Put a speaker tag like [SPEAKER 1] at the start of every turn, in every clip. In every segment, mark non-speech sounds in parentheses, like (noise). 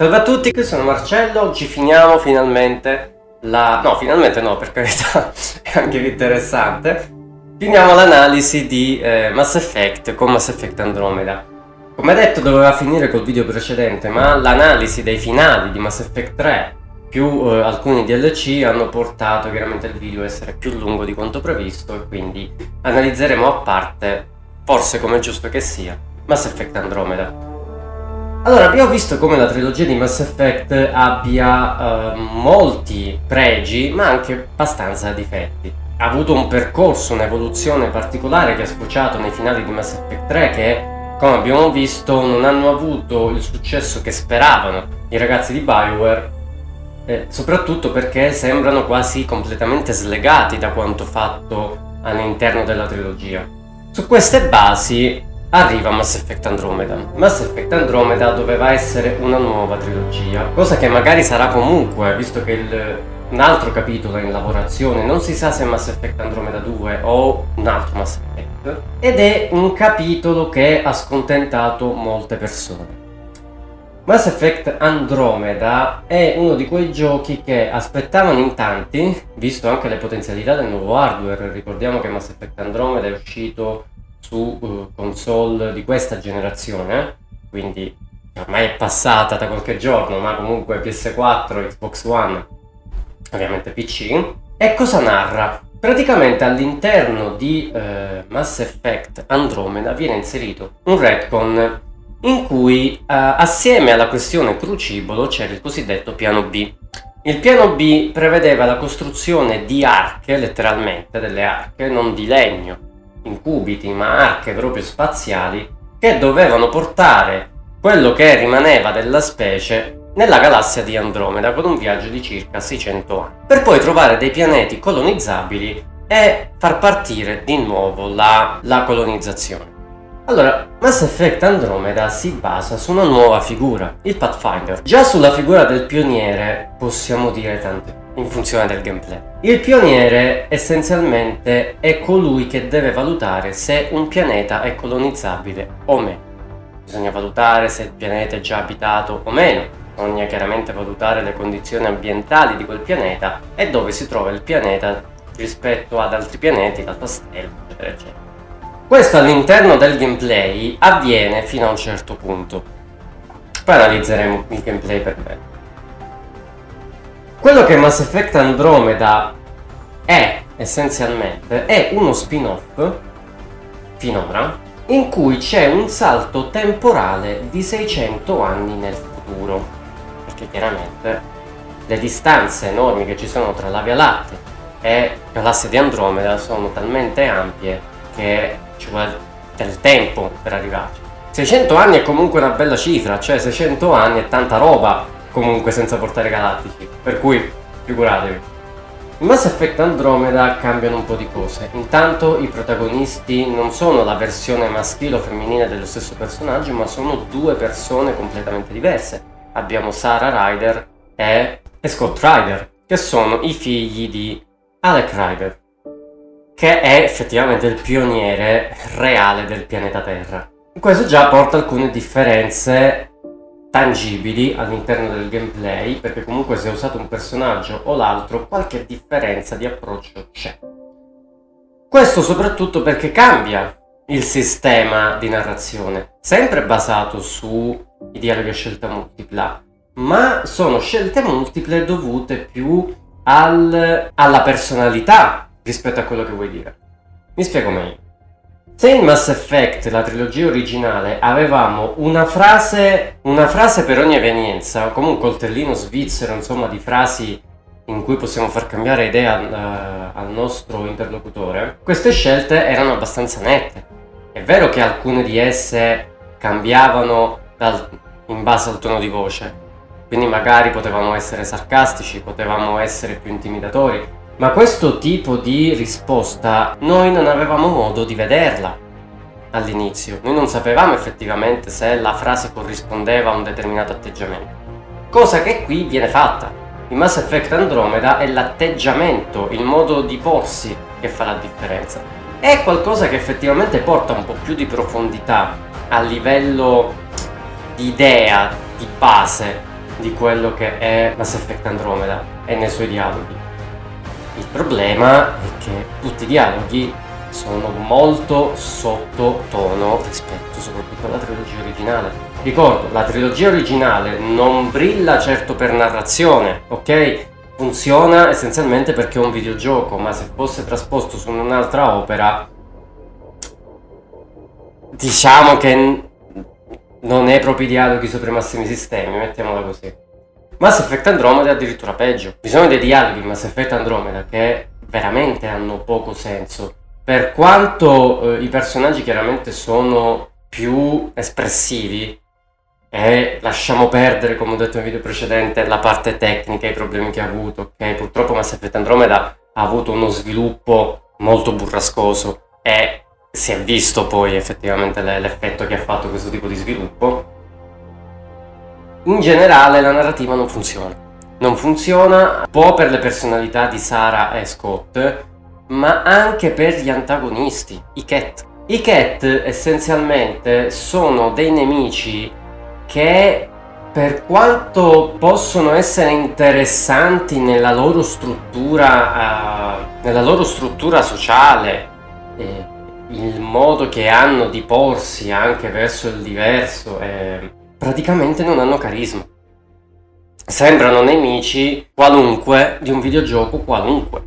[SPEAKER 1] Salve a tutti, qui sono Marcello, oggi finiamo finalmente la... no, finalmente no, per carità, (laughs) è anche interessante. Finiamo l'analisi di eh, Mass Effect con Mass Effect Andromeda. Come detto doveva finire col video precedente, ma l'analisi dei finali di Mass Effect 3 più eh, alcuni DLC hanno portato chiaramente il video a essere più lungo di quanto previsto e quindi analizzeremo a parte, forse come è giusto che sia, Mass Effect Andromeda. Allora, abbiamo visto come la trilogia di Mass Effect abbia uh, molti pregi, ma anche abbastanza difetti. Ha avuto un percorso, un'evoluzione particolare che ha sfociato nei finali di Mass Effect 3 che, come abbiamo visto, non hanno avuto il successo che speravano i ragazzi di Bioware, eh, soprattutto perché sembrano quasi completamente slegati da quanto fatto all'interno della trilogia. Su queste basi arriva Mass Effect Andromeda. Mass Effect Andromeda doveva essere una nuova trilogia, cosa che magari sarà comunque, visto che il, un altro capitolo è in lavorazione, non si sa se Mass Effect Andromeda 2 o un altro Mass Effect, ed è un capitolo che ha scontentato molte persone. Mass Effect Andromeda è uno di quei giochi che aspettavano in tanti, visto anche le potenzialità del nuovo hardware. Ricordiamo che Mass Effect Andromeda è uscito su uh, console di questa generazione, quindi ormai è passata da qualche giorno, ma comunque PS4, Xbox One, ovviamente PC. E cosa narra? Praticamente all'interno di eh, Mass Effect Andromeda viene inserito un retcon in cui eh, assieme alla questione crucibolo c'era il cosiddetto piano B. Il piano B prevedeva la costruzione di arche, letteralmente delle arche, non di legno, in cubiti, ma arche proprio spaziali, che dovevano portare quello che rimaneva della specie nella galassia di Andromeda con un viaggio di circa 600 anni, per poi trovare dei pianeti colonizzabili e far partire di nuovo la, la colonizzazione. Allora, Mass Effect Andromeda si basa su una nuova figura, il Pathfinder. Già sulla figura del pioniere possiamo dire tante in funzione del gameplay. Il pioniere essenzialmente è colui che deve valutare se un pianeta è colonizzabile o meno. Bisogna valutare se il pianeta è già abitato o meno, bisogna chiaramente valutare le condizioni ambientali di quel pianeta e dove si trova il pianeta rispetto ad altri pianeti, l'altra stella, eccetera, eccetera. Questo all'interno del gameplay avviene fino a un certo punto. Poi analizzeremo il gameplay per bene. Quello che Mass Effect Andromeda è essenzialmente è uno spin-off finora in cui c'è un salto temporale di 600 anni nel futuro. Perché chiaramente le distanze enormi che ci sono tra la Via Lattea e la galassia di Andromeda sono talmente ampie che ci vuole del tempo per arrivarci. 600 anni è comunque una bella cifra cioè 600 anni è tanta roba comunque senza portare galattici. Per cui, figuratevi. In Mass Effect Andromeda cambiano un po' di cose. Intanto i protagonisti non sono la versione maschile o femminile dello stesso personaggio, ma sono due persone completamente diverse. Abbiamo Sarah Ryder e, Scott Ryder, che sono i figli di Alec Ryder, che è effettivamente il pioniere reale del pianeta Terra. Questo già porta alcune differenze tangibili all'interno del gameplay, perché comunque se usato un personaggio o l'altro, qualche differenza di approccio c'è. Questo soprattutto perché cambia il sistema di narrazione, sempre basato sui dialoghi a scelta multipla, ma sono scelte multiple dovute più al, alla personalità rispetto a quello che vuoi dire. Mi spiego meglio. Se in Mass Effect, la trilogia originale, avevamo una frase, una frase per ogni evenienza, come un coltellino svizzero, insomma, di frasi in cui possiamo far cambiare idea uh, al nostro interlocutore, queste scelte erano abbastanza nette. È vero che alcune di esse cambiavano dal, in base al tono di voce, quindi magari potevamo essere sarcastici, potevamo essere più intimidatori, ma questo tipo di risposta noi non avevamo modo di vederla all'inizio. Noi non sapevamo effettivamente se la frase corrispondeva a un determinato atteggiamento. Cosa che qui viene fatta. In Mass Effect Andromeda è l'atteggiamento, il modo di porsi che fa la differenza. È qualcosa che effettivamente porta un po' più di profondità a livello di idea, di base di quello che è Mass Effect Andromeda e nei suoi dialoghi. Il problema è che tutti i dialoghi sono molto sottotono rispetto soprattutto alla trilogia originale. Ricordo, la trilogia originale non brilla certo per narrazione, ok? Funziona essenzialmente perché è un videogioco, ma se fosse trasposto su un'altra opera, diciamo che non è proprio i dialoghi sopra i massimi sistemi, mettiamola così. Mass Effect Andromeda è addirittura peggio. Ci sono dei dialoghi in Mass Effect Andromeda che veramente hanno poco senso per quanto eh, i personaggi chiaramente sono più espressivi e lasciamo perdere, come ho detto nel video precedente, la parte tecnica, i problemi che ha avuto, ok? Purtroppo Mass Effect Andromeda ha avuto uno sviluppo molto burrascoso e si è visto poi effettivamente l'effetto che ha fatto questo tipo di sviluppo. In generale la narrativa non funziona. Non funziona un po' per le personalità di Sara e Scott, ma anche per gli antagonisti, i cat. I cat essenzialmente sono dei nemici che per quanto possono essere interessanti nella loro struttura, uh, nella loro struttura sociale, eh, il modo che hanno di porsi anche verso il diverso, eh, praticamente non hanno carisma. Sembrano nemici qualunque di un videogioco qualunque.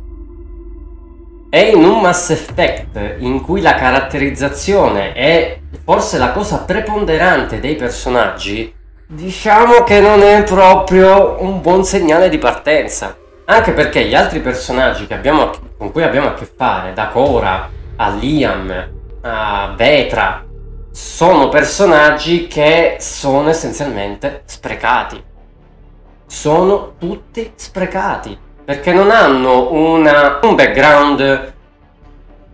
[SPEAKER 1] E in un Mass Effect in cui la caratterizzazione è forse la cosa preponderante dei personaggi, diciamo che non è proprio un buon segnale di partenza. Anche perché gli altri personaggi abbiamo, con cui abbiamo a che fare, da Cora a Liam a Vetra, sono personaggi che sono essenzialmente sprecati. Sono tutti sprecati perché non hanno una, un background,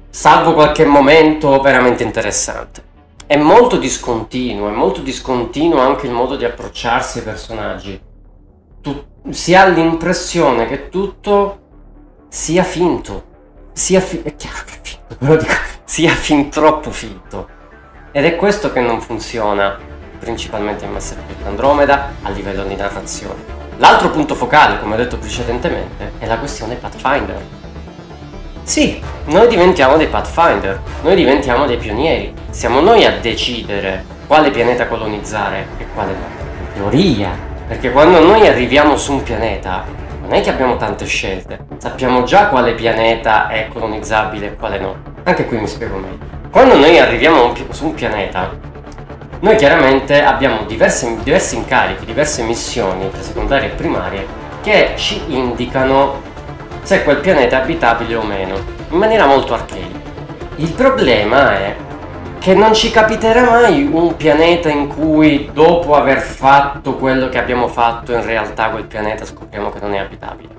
[SPEAKER 1] salvo qualche momento veramente interessante. È molto discontinuo, è molto discontinuo anche il modo di approcciarsi ai personaggi. Tu, si ha l'impressione che tutto sia finto. Sia fi- è chiaro che è finto, però dico, sia fin troppo finto. Ed è questo che non funziona, principalmente in Mass Effect Andromeda, a livello di narrazione. L'altro punto focale, come ho detto precedentemente, è la questione Pathfinder. Sì, noi diventiamo dei Pathfinder, noi diventiamo dei pionieri. Siamo noi a decidere quale pianeta colonizzare e quale no. In teoria, perché quando noi arriviamo su un pianeta, non è che abbiamo tante scelte. Sappiamo già quale pianeta è colonizzabile e quale no. Anche qui mi spiego meglio. Quando noi arriviamo su un pianeta, noi chiaramente abbiamo diverse, diversi incarichi, diverse missioni, secondarie e primarie, che ci indicano se quel pianeta è abitabile o meno, in maniera molto arcade. Il problema è che non ci capiterà mai un pianeta in cui dopo aver fatto quello che abbiamo fatto in realtà quel pianeta scopriamo che non è abitabile.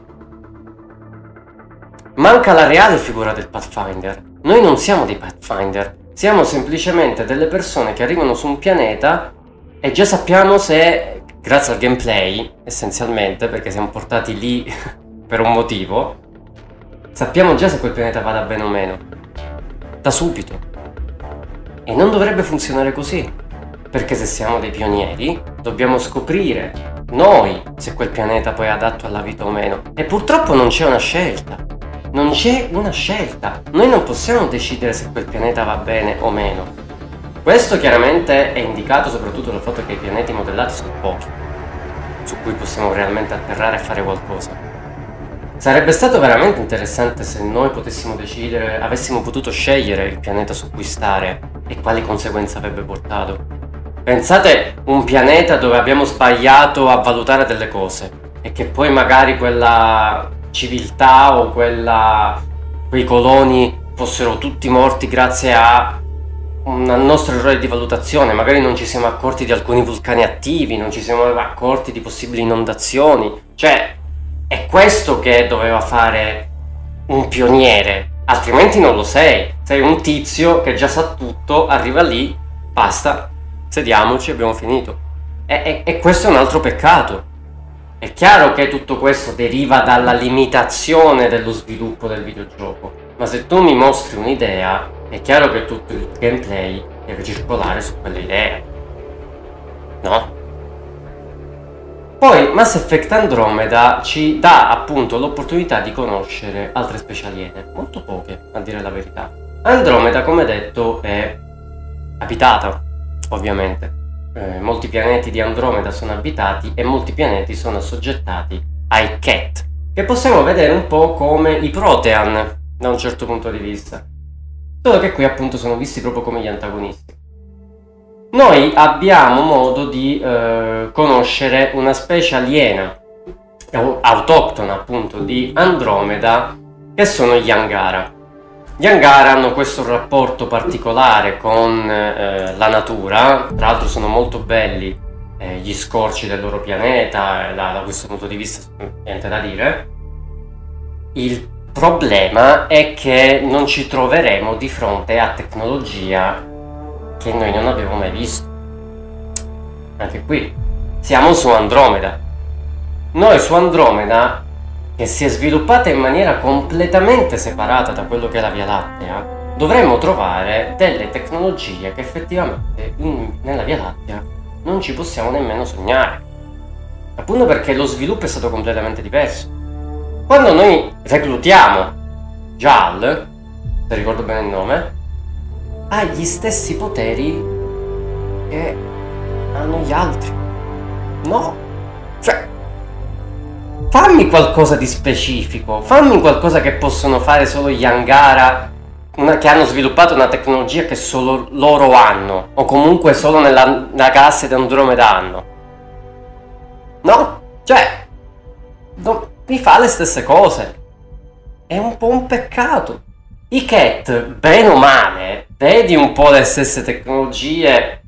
[SPEAKER 1] Manca la reale figura del Pathfinder. Noi non siamo dei Pathfinder, siamo semplicemente delle persone che arrivano su un pianeta e già sappiamo se, grazie al gameplay, essenzialmente, perché siamo portati lì (laughs) per un motivo, sappiamo già se quel pianeta vada bene o meno. Da subito. E non dovrebbe funzionare così. Perché se siamo dei pionieri, dobbiamo scoprire noi se quel pianeta poi è adatto alla vita o meno. E purtroppo non c'è una scelta. Non c'è una scelta. Noi non possiamo decidere se quel pianeta va bene o meno. Questo chiaramente è indicato soprattutto dal fatto che i pianeti modellati sono pochi, su cui possiamo realmente atterrare e fare qualcosa. Sarebbe stato veramente interessante se noi potessimo decidere, avessimo potuto scegliere il pianeta su cui stare e quali conseguenze avrebbe portato. Pensate un pianeta dove abbiamo sbagliato a valutare delle cose e che poi magari quella civiltà o quella, quei coloni fossero tutti morti grazie a un nostro errore di valutazione, magari non ci siamo accorti di alcuni vulcani attivi, non ci siamo accorti di possibili inondazioni, cioè è questo che doveva fare un pioniere, altrimenti non lo sei, sei un tizio che già sa tutto, arriva lì, basta, sediamoci, abbiamo finito. E, e, e questo è un altro peccato, è chiaro che tutto questo deriva dalla limitazione dello sviluppo del videogioco, ma se tu mi mostri un'idea, è chiaro che tutto il gameplay deve circolare su quell'idea. No? Poi Mass Effect Andromeda ci dà appunto l'opportunità di conoscere altre specie aliene, molto poche a dire la verità. Andromeda, come detto, è abitata, ovviamente. Eh, molti pianeti di Andromeda sono abitati e molti pianeti sono assoggettati ai Cat, che possiamo vedere un po' come i Protean da un certo punto di vista. Solo che qui appunto sono visti proprio come gli antagonisti. Noi abbiamo modo di eh, conoscere una specie aliena, autoctona appunto di Andromeda, che sono gli Angara. Gli Angara hanno questo rapporto particolare con eh, la natura, tra l'altro sono molto belli eh, gli scorci del loro pianeta, da, da questo punto di vista niente da dire. Il problema è che non ci troveremo di fronte a tecnologia che noi non abbiamo mai visto. Anche qui, siamo su Andromeda. Noi su Andromeda, che si è sviluppata in maniera completamente separata da quello che è la Via Lattea, dovremmo trovare delle tecnologie che effettivamente in, nella Via Lattea non ci possiamo nemmeno sognare. Appunto perché lo sviluppo è stato completamente diverso. Quando noi reclutiamo Jal, se ricordo bene il nome, ha gli stessi poteri che hanno gli altri. No, cioè, fammi qualcosa di specifico, fammi qualcosa che possono fare solo gli Angara, una, che hanno sviluppato una tecnologia che solo loro hanno, o comunque solo nella, nella galassia di Andromeda hanno. No, cioè, non, mi fa le stesse cose. È un po' un peccato. I cat, bene o male, vedi un po' le stesse tecnologie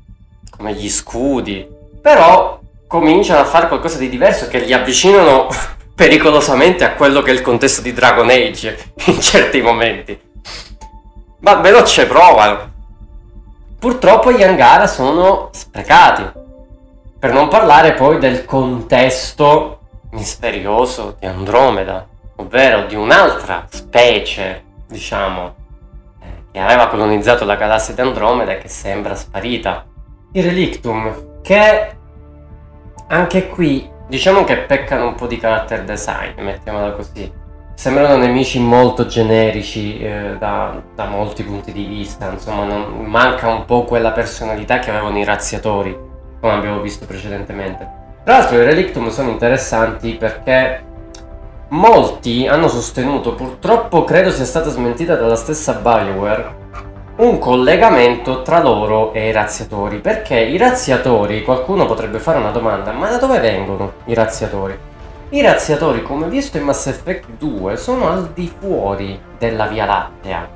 [SPEAKER 1] come gli scudi, però cominciano a fare qualcosa di diverso che li avvicinano (laughs) pericolosamente a quello che è il contesto di Dragon Age (laughs) in certi momenti. Ma veloce provano. Purtroppo gli Angara sono sprecati. Per non parlare poi del contesto misterioso di Andromeda, ovvero di un'altra specie diciamo, eh, che aveva colonizzato la galassia di Andromeda e che sembra sparita. I Relictum, che anche qui diciamo che peccano un po' di character design, mettiamola così. Sembrano nemici molto generici eh, da, da, molti punti di vista, insomma non, manca un po' quella personalità che avevano i razziatori, come abbiamo visto precedentemente. Tra l'altro i Relictum sono interessanti perché Molti hanno sostenuto, purtroppo credo sia stata smentita dalla stessa Bioware, un collegamento tra loro e i razziatori. Perché i razziatori, qualcuno potrebbe fare una domanda, ma da dove vengono i razziatori? I razziatori, come visto in Mass Effect 2, sono al di fuori della Via Lattea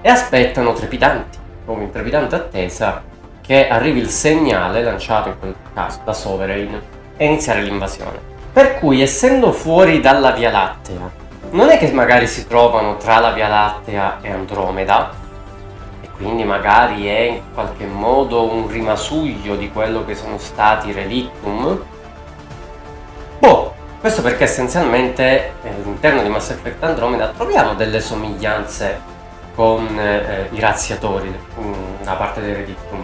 [SPEAKER 1] e aspettano trepidanti, come in trepidante attesa, che arrivi il segnale lanciato in quel caso da Sovereign e iniziare l'invasione. Per cui, essendo fuori dalla Via Lattea, non è che magari si trovano tra la Via Lattea e Andromeda, quindi magari è in qualche modo un rimasuglio di quello che sono stati i Relictum. Boh, questo perché essenzialmente eh, all'interno di Mass Effect Andromeda troviamo delle somiglianze con eh, i razziatori mm, da parte dei Relictum.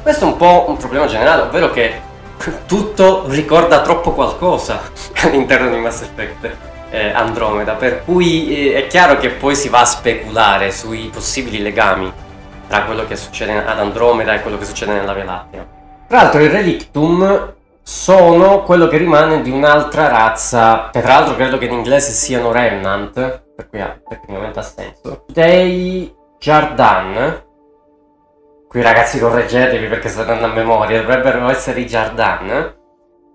[SPEAKER 1] Questo è un po' un problema generale, ovvero che (laughs) tutto ricorda troppo qualcosa (laughs) all'interno di Mass Effect eh, Andromeda, per cui eh, è chiaro che poi si va a speculare sui possibili legami tra quello che succede ad Andromeda e quello che succede nella Via Lattea. Tra l'altro i Relictum sono quello che rimane di un'altra razza, che tra l'altro credo che in inglese siano Remnant, per cui ha, tecnicamente ha senso, dei Jardan, qui ragazzi correggetevi perché sto andando a memoria, dovrebbero essere i Jardan,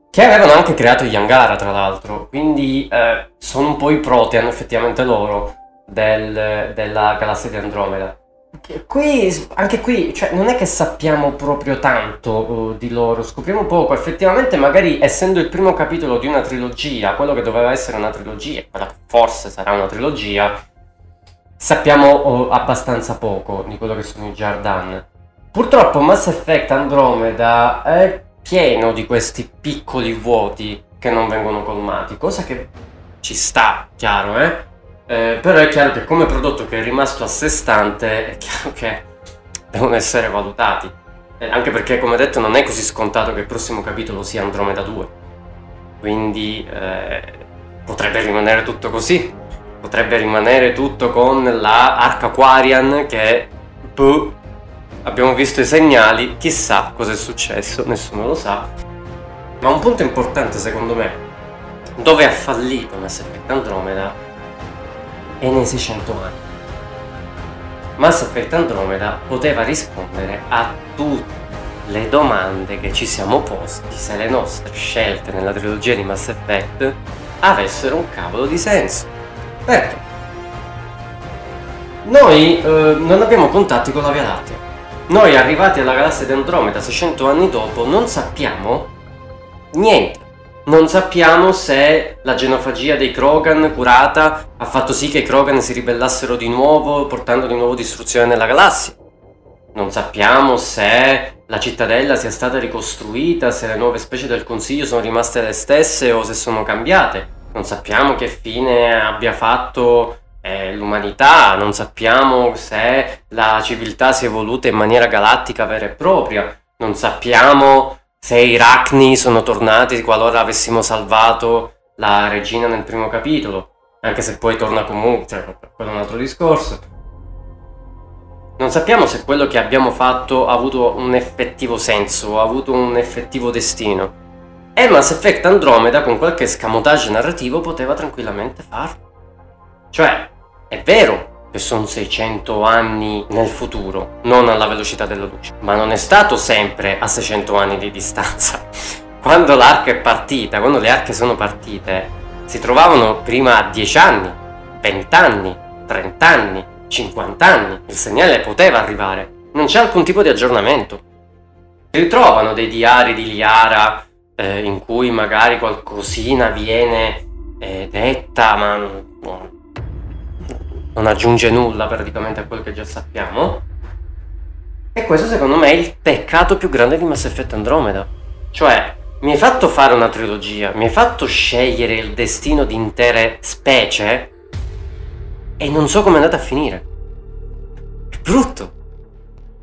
[SPEAKER 1] che avevano anche creato gli Angara tra l'altro, quindi eh, sono un po' i Protean effettivamente loro del, della galassia di Andromeda. Qui, anche qui, cioè, non è che sappiamo proprio tanto uh, di loro, scopriamo poco. Effettivamente, magari essendo il primo capitolo di una trilogia, quello che doveva essere una trilogia, quella che forse sarà una trilogia, sappiamo uh, abbastanza poco di quello che sono i Jardan. Purtroppo Mass Effect Andromeda è pieno di questi piccoli vuoti che non vengono colmati, cosa che ci sta, chiaro, eh? Eh però è chiaro che come prodotto che è rimasto a sé stante è chiaro che devono essere valutati. Eh, anche perché, come detto, non è così scontato che il prossimo capitolo sia Andromeda 2. quindi eh, potrebbe rimanere tutto così. Potrebbe rimanere tutto con la Arca Quarian che puh, abbiamo visto i segnali, chissà cosa è successo, nessuno lo sa. Ma un punto importante secondo me, dove ha fallito Mass Effect Andromeda è nei 600 anni. Mass Effect Andromeda poteva rispondere a tutte le domande che ci siamo posti se le nostre scelte nella trilogia di Mass Effect avessero un cavolo di senso. Perché? Noi eh, non abbiamo contatti con la Via Lattea. Noi arrivati alla galassia di Andromeda 600 anni dopo non sappiamo niente. Non sappiamo se la genofagia dei Krogan curata ha fatto sì che i Krogan si ribellassero di nuovo portando di nuovo distruzione nella galassia. Non sappiamo se la cittadella sia stata ricostruita, se le nuove specie del Consiglio sono rimaste le stesse o se sono cambiate. Non sappiamo che fine abbia fatto eh, l'umanità, non sappiamo se la civiltà si è evoluta in maniera galattica vera e propria, non sappiamo se i Racni sono tornati qualora avessimo salvato la regina nel primo capitolo, anche se poi torna comunque, cioè quello è un altro discorso. Non sappiamo se quello che abbiamo fatto ha avuto un effettivo senso, ha avuto un effettivo destino. E Mass Effect Andromeda con qualche scamotage narrativo poteva tranquillamente farlo. Cioè, è vero che sono 600 anni nel futuro, non alla velocità della luce, ma non è stato sempre a 600 anni di distanza. (laughs) Quando l'arca è partita, quando le arche sono partite, si trovavano prima a 10 anni, 20 anni, 30 anni, 50 anni, il segnale poteva arrivare, non c'è alcun tipo di aggiornamento. Si ritrovano dei diari di Liara eh, in cui magari qualcosina viene eh, detta, ma non, aggiunge nulla praticamente a quello che già sappiamo. E questo secondo me è il peccato più grande di Mass Effect Andromeda. Cioè, mi hai fatto fare una trilogia, mi hai fatto scegliere il destino di intere specie e non so come è andata a finire. È brutto.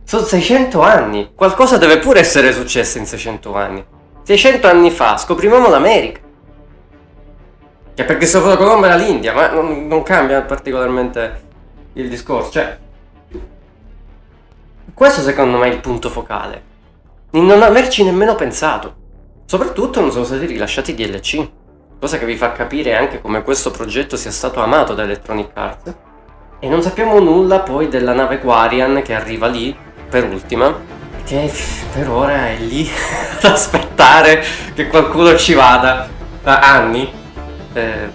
[SPEAKER 1] Sono 600 anni. Qualcosa deve pure essere successo in 600 anni. 600 anni fa scoprivamo l'America. Che perché Cristoforo Colombo era l'India, ma non, non cambia particolarmente il discorso. Cioè, questo secondo me è il punto focale. Di non averci nemmeno pensato. Soprattutto non sono stati rilasciati DLC cosa che vi fa capire anche come questo progetto sia stato amato da Electronic Arts. E non sappiamo nulla poi della nave Quarian che arriva lì, per ultima, che per ora è lì (laughs) ad aspettare che qualcuno ci vada da anni. Eh,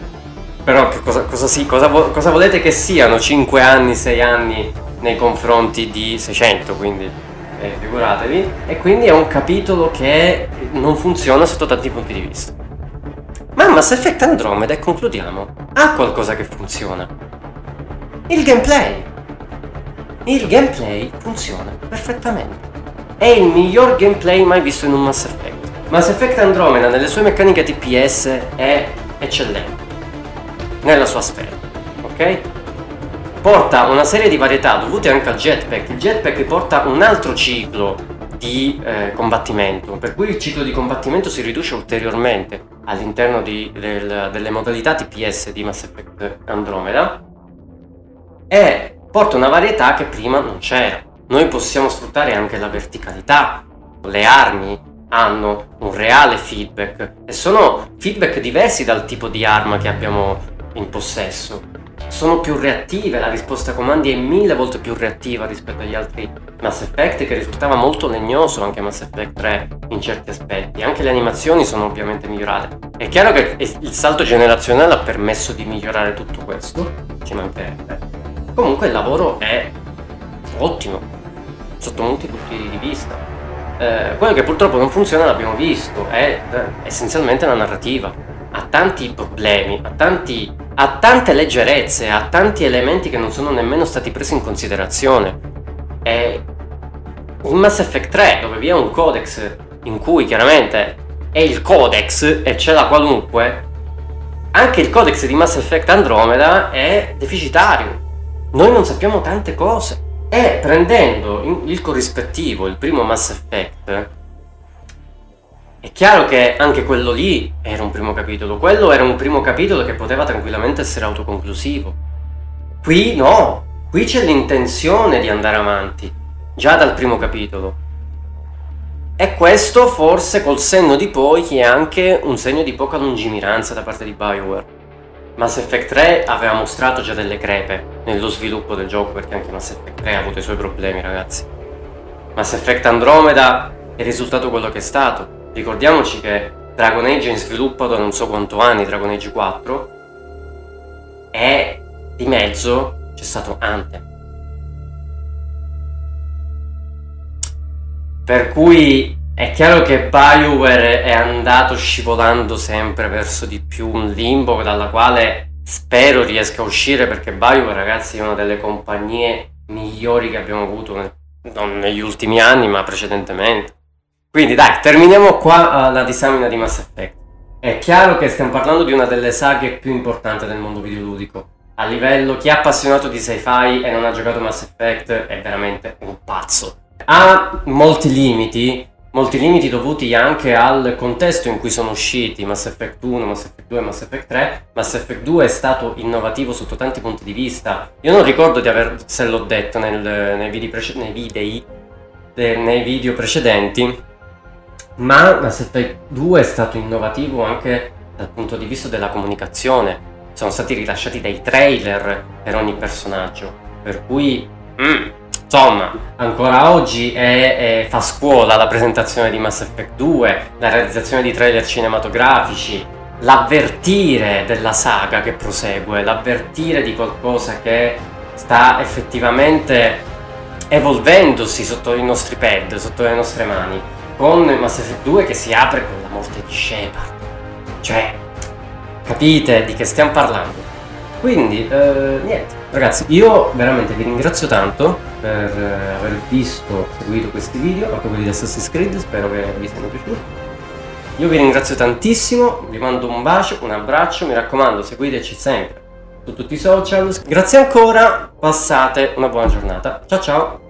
[SPEAKER 1] però cosa, cosa, sì, cosa, cosa, volete che siano 5 anni, 6 anni nei confronti di 600, quindi eh, figuratevi. E quindi è un capitolo che non funziona sotto tanti punti di vista. Ma Mass Effect Andromeda, e concludiamo, ha qualcosa che funziona. Il gameplay. Il gameplay funziona perfettamente. È il miglior gameplay mai visto in un Mass Effect. Mass Effect Andromeda nelle sue meccaniche TPS è eccellente. Nella sua sfera, ok? Porta una serie di varietà dovute anche al jetpack. Il jetpack porta un altro ciclo di eh, combattimento, per cui il ciclo di combattimento si riduce ulteriormente all'interno del, delle modalità TPS di Mass Effect Andromeda e porta una varietà che prima non c'era. Noi possiamo sfruttare anche la verticalità, le armi hanno un reale feedback e sono feedback diversi dal tipo di arma che abbiamo in possesso sono più reattive, la risposta a comandi è mille volte più reattiva rispetto agli altri Mass Effect che risultava molto legnoso anche Mass Effect 3 in certi aspetti. Anche le animazioni sono ovviamente migliorate. È chiaro che il salto generazionale ha permesso di migliorare tutto questo, ci mancherebbe. Comunque il lavoro è ottimo, sotto molti punti di vista. Eh, quello che purtroppo non funziona l'abbiamo visto, è eh, essenzialmente la narrativa. Ha tanti problemi, ha tanti ha tante leggerezze, ha tanti elementi che non sono nemmeno stati presi in considerazione. E in Mass Effect 3, dove vi è un codex in cui chiaramente è il codex e c'è la qualunque, anche il codex di Mass Effect Andromeda è deficitario. Noi non sappiamo tante cose. E prendendo il corrispettivo, il primo Mass Effect, È chiaro che anche quello lì era un primo capitolo, quello era un primo capitolo che poteva tranquillamente essere autoconclusivo. Qui no, qui c'è l'intenzione di andare avanti, già dal primo capitolo. E questo forse col senno di poi che è anche un segno di poca lungimiranza da parte di Bioware. Mass Effect 3 aveva mostrato già delle crepe nello sviluppo del gioco perché anche Mass Effect 3 ha avuto i suoi problemi ragazzi. Mass Effect Andromeda è risultato quello che è stato, Ricordiamoci che Dragon Age è in sviluppo da non so quanto anni, Dragon Age 4, e di mezzo c'è stato Anthem. Per cui è chiaro che BioWare è andato scivolando sempre verso di più un limbo dalla quale spero riesca a uscire perché BioWare ragazzi è una delle compagnie migliori che abbiamo avuto non negli ultimi anni ma precedentemente. Quindi dai, terminiamo qua uh, la disamina di Mass Effect. È chiaro che stiamo parlando di una delle saghe più importanti del mondo videoludico. A livello, chi è appassionato di sci-fi e non ha giocato Mass Effect è veramente un pazzo. Ha molti limiti, molti limiti dovuti anche al contesto in cui sono usciti Mass Effect 1, Mass Effect 2 e Mass Effect 3. Mass Effect 2 è stato innovativo sotto tanti punti di vista. Io non ricordo di aver, se l'ho detto nel, nei, video prece- nei, videi, de, nei video precedenti, ma Mass Effect 2 è stato innovativo anche dal punto di vista della comunicazione. Sono stati rilasciati dei trailer per ogni personaggio, per cui mm, insomma, ancora oggi è, è, fa scuola la presentazione di Mass Effect 2, la realizzazione di trailer cinematografici, l'avvertire della saga che prosegue, l'avvertire di qualcosa che sta effettivamente evolvendosi sotto i nostri pad, sotto le nostre mani con Mass Effect 2 che si apre con la morte di Shepard. Cioè, capite di che stiamo parlando? Quindi, eh, niente, ragazzi, io veramente vi ringrazio tanto per eh, aver visto, seguito questi video, anche quelli di Assassin's Creed, spero che vi siano piaciuti. Io vi ringrazio tantissimo, vi mando un bacio, un abbraccio, mi raccomando, seguiteci sempre su tutti i social. Grazie ancora, passate una buona giornata. Ciao ciao!